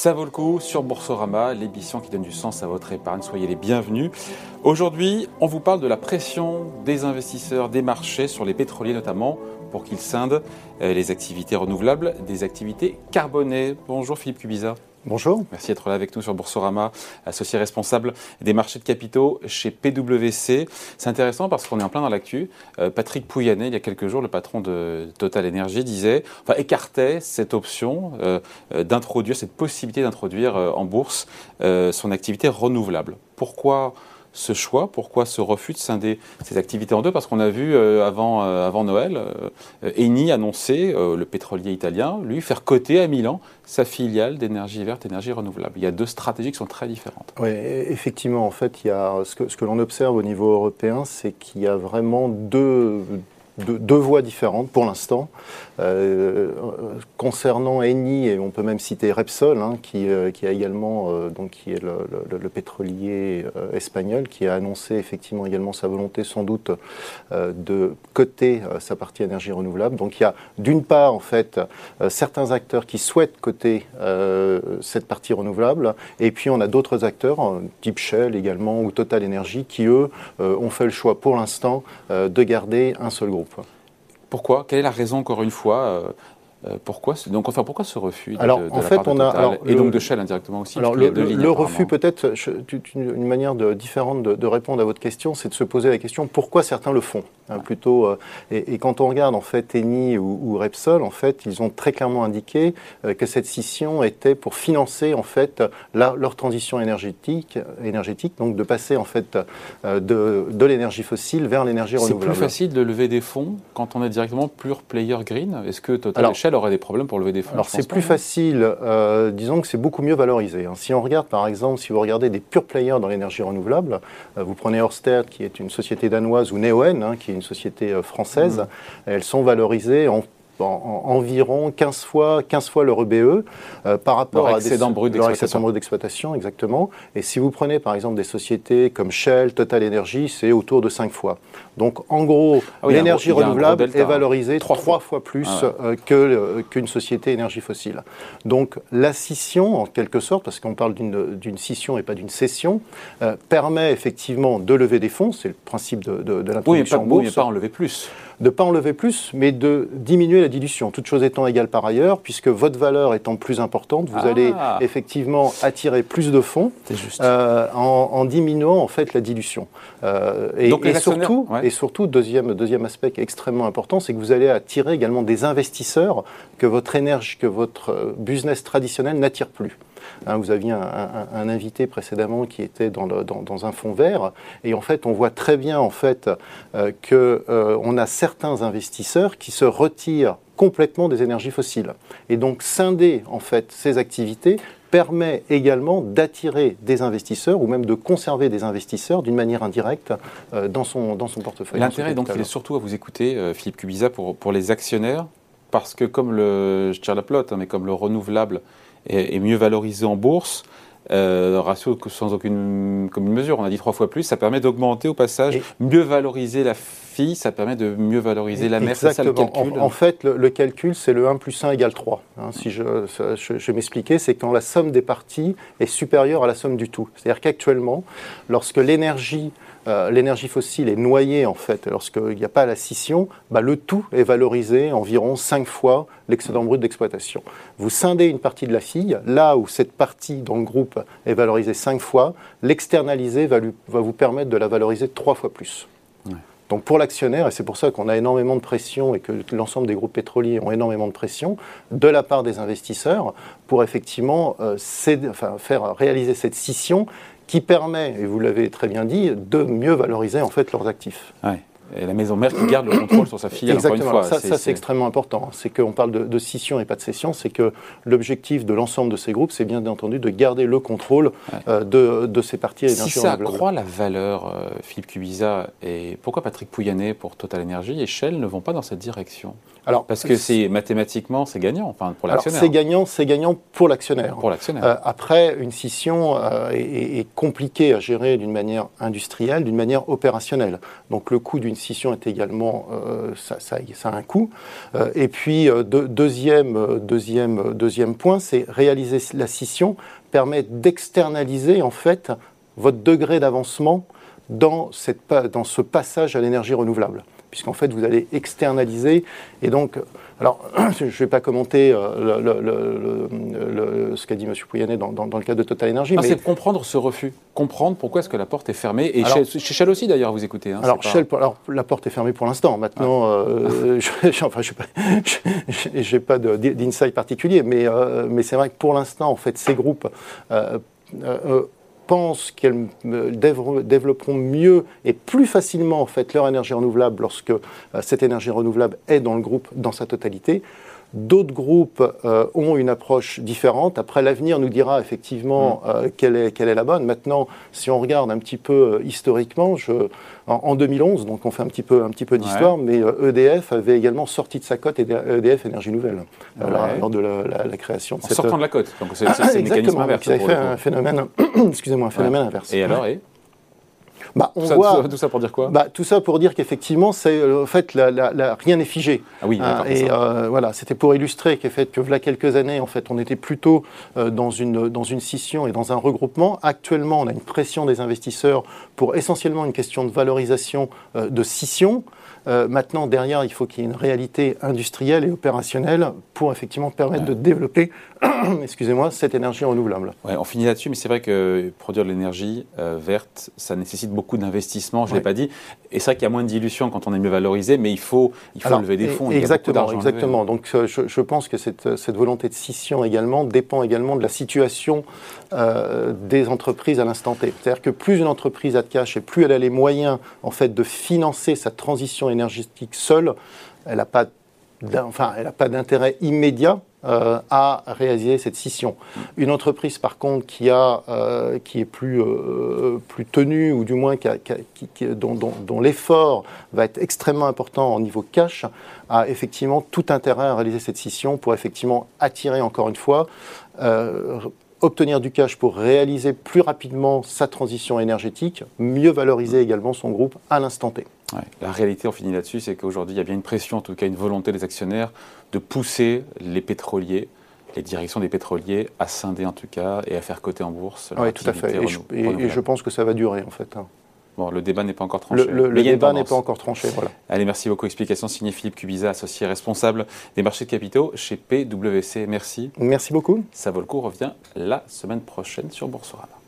Ça vaut le coup sur Boursorama, l'émission qui donne du sens à votre épargne. Soyez les bienvenus. Aujourd'hui, on vous parle de la pression des investisseurs, des marchés sur les pétroliers notamment, pour qu'ils scindent euh, les activités renouvelables des activités carbonées. Bonjour Philippe Cubiza. Bonjour. Merci d'être là avec nous sur Boursorama, associé responsable des marchés de capitaux chez PwC. C'est intéressant parce qu'on est en plein dans l'actu. Euh, Patrick Pouyanné, il y a quelques jours, le patron de Total Energy, disait, enfin écartait cette option euh, euh, d'introduire, cette possibilité d'introduire en bourse son activité renouvelable. Pourquoi ce choix Pourquoi ce refus de scinder ces activités en deux? Parce qu'on a vu euh, avant, euh, avant Noël, euh, Eni annoncer, le pétrolier italien, lui, faire coter à Milan sa filiale d'énergie verte, énergie renouvelable. Il y a deux stratégies qui sont très différentes. Oui, effectivement, en fait, il y a, ce que, ce que l'on observe au niveau européen, c'est qu'il y a vraiment deux, deux, voies différentes pour l'instant. Euh, concernant Eni, et on peut même citer Repsol, hein, qui, euh, qui, a également, euh, donc, qui est le, pétrolier espagnol, qui a annoncé effectivement également sa volonté sans doute de coter sa partie énergie renouvelable. Donc il y a d'une part en fait certains acteurs qui souhaitent coter cette partie renouvelable, et puis on a d'autres acteurs, hein, type Shell également ou Total Energy, qui eux ont fait le choix pour l'instant de garder un seul groupe. Pourquoi? Quelle est la raison, encore une fois euh, euh, pourquoi, donc, enfin, pourquoi ce refus alors, de, en fait, on a, Et donc de Shell indirectement aussi alors, Le, refus, peut-être, une, manière de, différente de, répondre à votre question, c'est de se poser la question pourquoi certains le font? Hein, plutôt, euh, et, quand on regarde en fait Eni ou, Repsol, en fait, ils ont très clairement indiqué euh, que cette scission était pour financer en fait leur transition énergétique, énergétique, donc de passer en fait de, l'énergie fossile vers l'énergie renouvelable. C'est plus facile de lever des fonds quand on est directement pure player green. Est-ce que Total Shell aurait des problèmes pour lever des fonds? Alors c'est plus facile, euh, disons que c'est beaucoup mieux valorisé. Hein. Si on regarde par exemple, si vous regardez des pure players dans l'énergie renouvelable, euh, vous prenez Ørsted qui est une société danoise ou Neoen hein, qui est société euh, française, elles sont valorisées en environ 15 fois, 15 fois leur EBE euh, par rapport à excédent brut d'exploitation. exactement. Et si vous prenez par exemple des sociétés comme Shell, Total Energy, c'est autour de 5 fois. Donc en gros, ah l'énergie renouvelable est valorisée 3 fois. fois plus ah euh, euh, qu'une société énergie fossile. Donc la scission, en quelque sorte, parce qu'on parle d'une scission et pas d'une cession, permet effectivement de lever des fonds, c'est le principe de, de, de l'introduction oui, mais pas en lever plus de ne pas enlever plus, mais de diminuer la dilution, toute chose étant égale par ailleurs, puisque votre valeur étant plus importante, vous allez ah. effectivement attirer plus de fonds euh, en, diminuant en fait la dilution. Euh, et, Donc, et, surtout, et surtout, deuxième, deuxième aspect extrêmement important, c'est que vous allez attirer également des investisseurs que votre énergie, que votre euh, business traditionnel n'attire plus. Hein, vous aviez un, invité précédemment qui était dans, un fond vert, et en fait, on voit très bien en fait euh, que euh, on a certains investisseurs qui se retirent complètement des énergies fossiles. Et donc, scinder en fait ces activités permet également d'attirer des investisseurs ou même de conserver des investisseurs d'une manière indirecte euh, dans, son, dans son portefeuille. L'intérêt, donc, il est surtout à vous écouter, Philippe Cubiza, pour, pour les actionnaires, parce que comme le, je tire la hein, mais comme le renouvelable est, mieux valorisé en bourse. Euh, ratio sans aucune commune mesure. On a dit trois fois plus. Ça permet d'augmenter au passage, mieux valoriser la fille, ça permet de mieux valoriser la mère. C'est ça le calcul. En, fait, le, calcul, c'est le 1 plus 1 égale 3. Hein, si je, je, je m'expliquais, c'est quand la somme des parties est supérieure à la somme du tout. C'est-à-dire qu'actuellement, lorsque l'énergie euh, l'énergie fossile est noyée, en fait, lorsqu'il n'y a pas la scission, bah, le tout est valorisé environ 5 fois l'excédent brut d'exploitation. Vous scindez une partie de la fille, là où cette partie dans le groupe est valorisée 5 fois, l'externaliser va, va, vous permettre de la valoriser 3 fois plus. Donc pour l'actionnaire, et c'est pour ça qu'on a énormément de pression et que l'ensemble des groupes pétroliers ont énormément de pression de la part des investisseurs pour effectivement euh, faire réaliser cette scission qui permet, et vous l'avez très bien dit, de mieux valoriser en fait leurs actifs. Et la maison mère qui garde le contrôle sur sa fille, Exactement. encore une fois. Ça, c'est extrêmement important. C'est qu'on parle de, scission et pas de cession. C'est que l'objectif de l'ensemble de ces groupes, c'est bien entendu de garder le contrôle euh, de, de, ces parties Si ça accroît la valeur, euh, Philippe Cubiza, et pourquoi Patrick Pouyanné pour Total Energy et Shell ne vont pas dans cette direction? Alors, Parce que c'est mathématiquement, c'est gagnant enfin, pour l'actionnaire. C'est gagnant, c'est gagnant pour l'actionnaire. Pour l'actionnaire. Euh, après, une scission euh, est, compliquée à gérer d'une manière industrielle, d'une manière opérationnelle. Donc le coût d'une scission est également, euh, ça, a un coût. et puis, deuxième, deuxième, point, c'est réaliser la scission permet d'externaliser en fait votre degré d'avancement dans ce passage à l'énergie renouvelable puisqu'en fait, vous allez externaliser. Et donc, alors, je ne vais pas commenter euh, ce qu'a dit M. Pouyanné dans, le cas de Total Energy. mais c'est comprendre ce refus, comprendre pourquoi est-ce que la porte est fermée. Et chez, Shell aussi, d'ailleurs, vous écoutez. Hein, alors, Shell, alors, la porte est fermée pour l'instant. Maintenant, euh, je, enfin, n'ai pas, d'insight particulier, mais, euh, mais c'est vrai que pour l'instant, en fait, ces groupes qu'elles développeront mieux et plus facilement leur énergie renouvelable lorsque euh, cette énergie renouvelable est dans le groupe dans sa totalité. D'autres groupes euh, ont une approche différente. Après, l'avenir nous dira effectivement mm. euh, quelle, est, quelle est la bonne. Maintenant, si on regarde un petit peu euh, historiquement, je, en, 2011, donc on fait un petit peu, un petit peu d'histoire, mais EDF avait également sorti de sa cote EDF Énergie Nouvelle lors de la, création. De en sortant de la cote. Donc c'est fait un phénomène, excusez-moi, un phénomène inverse. Et alors, bah, on tout, ça, voit, tout, ça, pour dire quoi bah, Tout ça pour dire qu'effectivement, c'est euh, en fait, la, rien n'est figé. Ah oui, hein, et euh, voilà, c'était pour illustrer qu'en fait, que voilà quelques années, en fait, on était plutôt euh, dans une dans une scission et dans un regroupement. Actuellement, on a une pression des investisseurs pour essentiellement une question de valorisation de scission. Euh, maintenant, derrière, il faut qu'il y ait une réalité industrielle et opérationnelle pour effectivement permettre de développer excusez-moi, cette énergie renouvelable. Ouais, on finit là-dessus, mais c'est vrai que produire de l'énergie euh, verte, ça nécessite beaucoup d'investissement, je ne l'ai pas dit. Et c'est vrai qu'il y a moins de dilution quand on est mieux valorisé, mais il faut, il faut lever des fonds. Exactement, exactement. Donc euh, je, pense que cette, cette, volonté de scission également dépend également de la situation des entreprises à l'instant T. C'est-à-dire que plus une entreprise a de cash et plus elle a les moyens en fait de financer sa transition énergétique seule, elle n'a pas enfin, pas d'intérêt immédiat euh, à réaliser cette scission. Une entreprise, par contre, qui, a, euh, qui est plus, euh, plus tenue, ou du moins qui dont, l'effort va être extrêmement important au niveau cash, a effectivement tout intérêt à réaliser cette scission pour effectivement attirer, encore une fois, obtenir du cash pour réaliser plus rapidement sa transition énergétique, mieux valoriser également son groupe à l'instant T. La réalité, on finit là-dessus, c'est qu'aujourd'hui, il y a bien une pression, en tout cas une volonté des actionnaires de pousser les pétroliers, les directions des pétroliers à scinder en tout cas et à faire coter en bourse. Oui, tout à fait. Et je, pense que ça va durer en fait. Hein. Bon, le débat n'est pas encore tranché. Le, débat n'est pas encore tranché, voilà. Allez, merci beaucoup. Explication signée Philippe Cubiza, associé responsable des marchés de capitaux chez PwC. Merci. Merci beaucoup. Ça vaut le coup, revient la semaine prochaine sur Boursorama.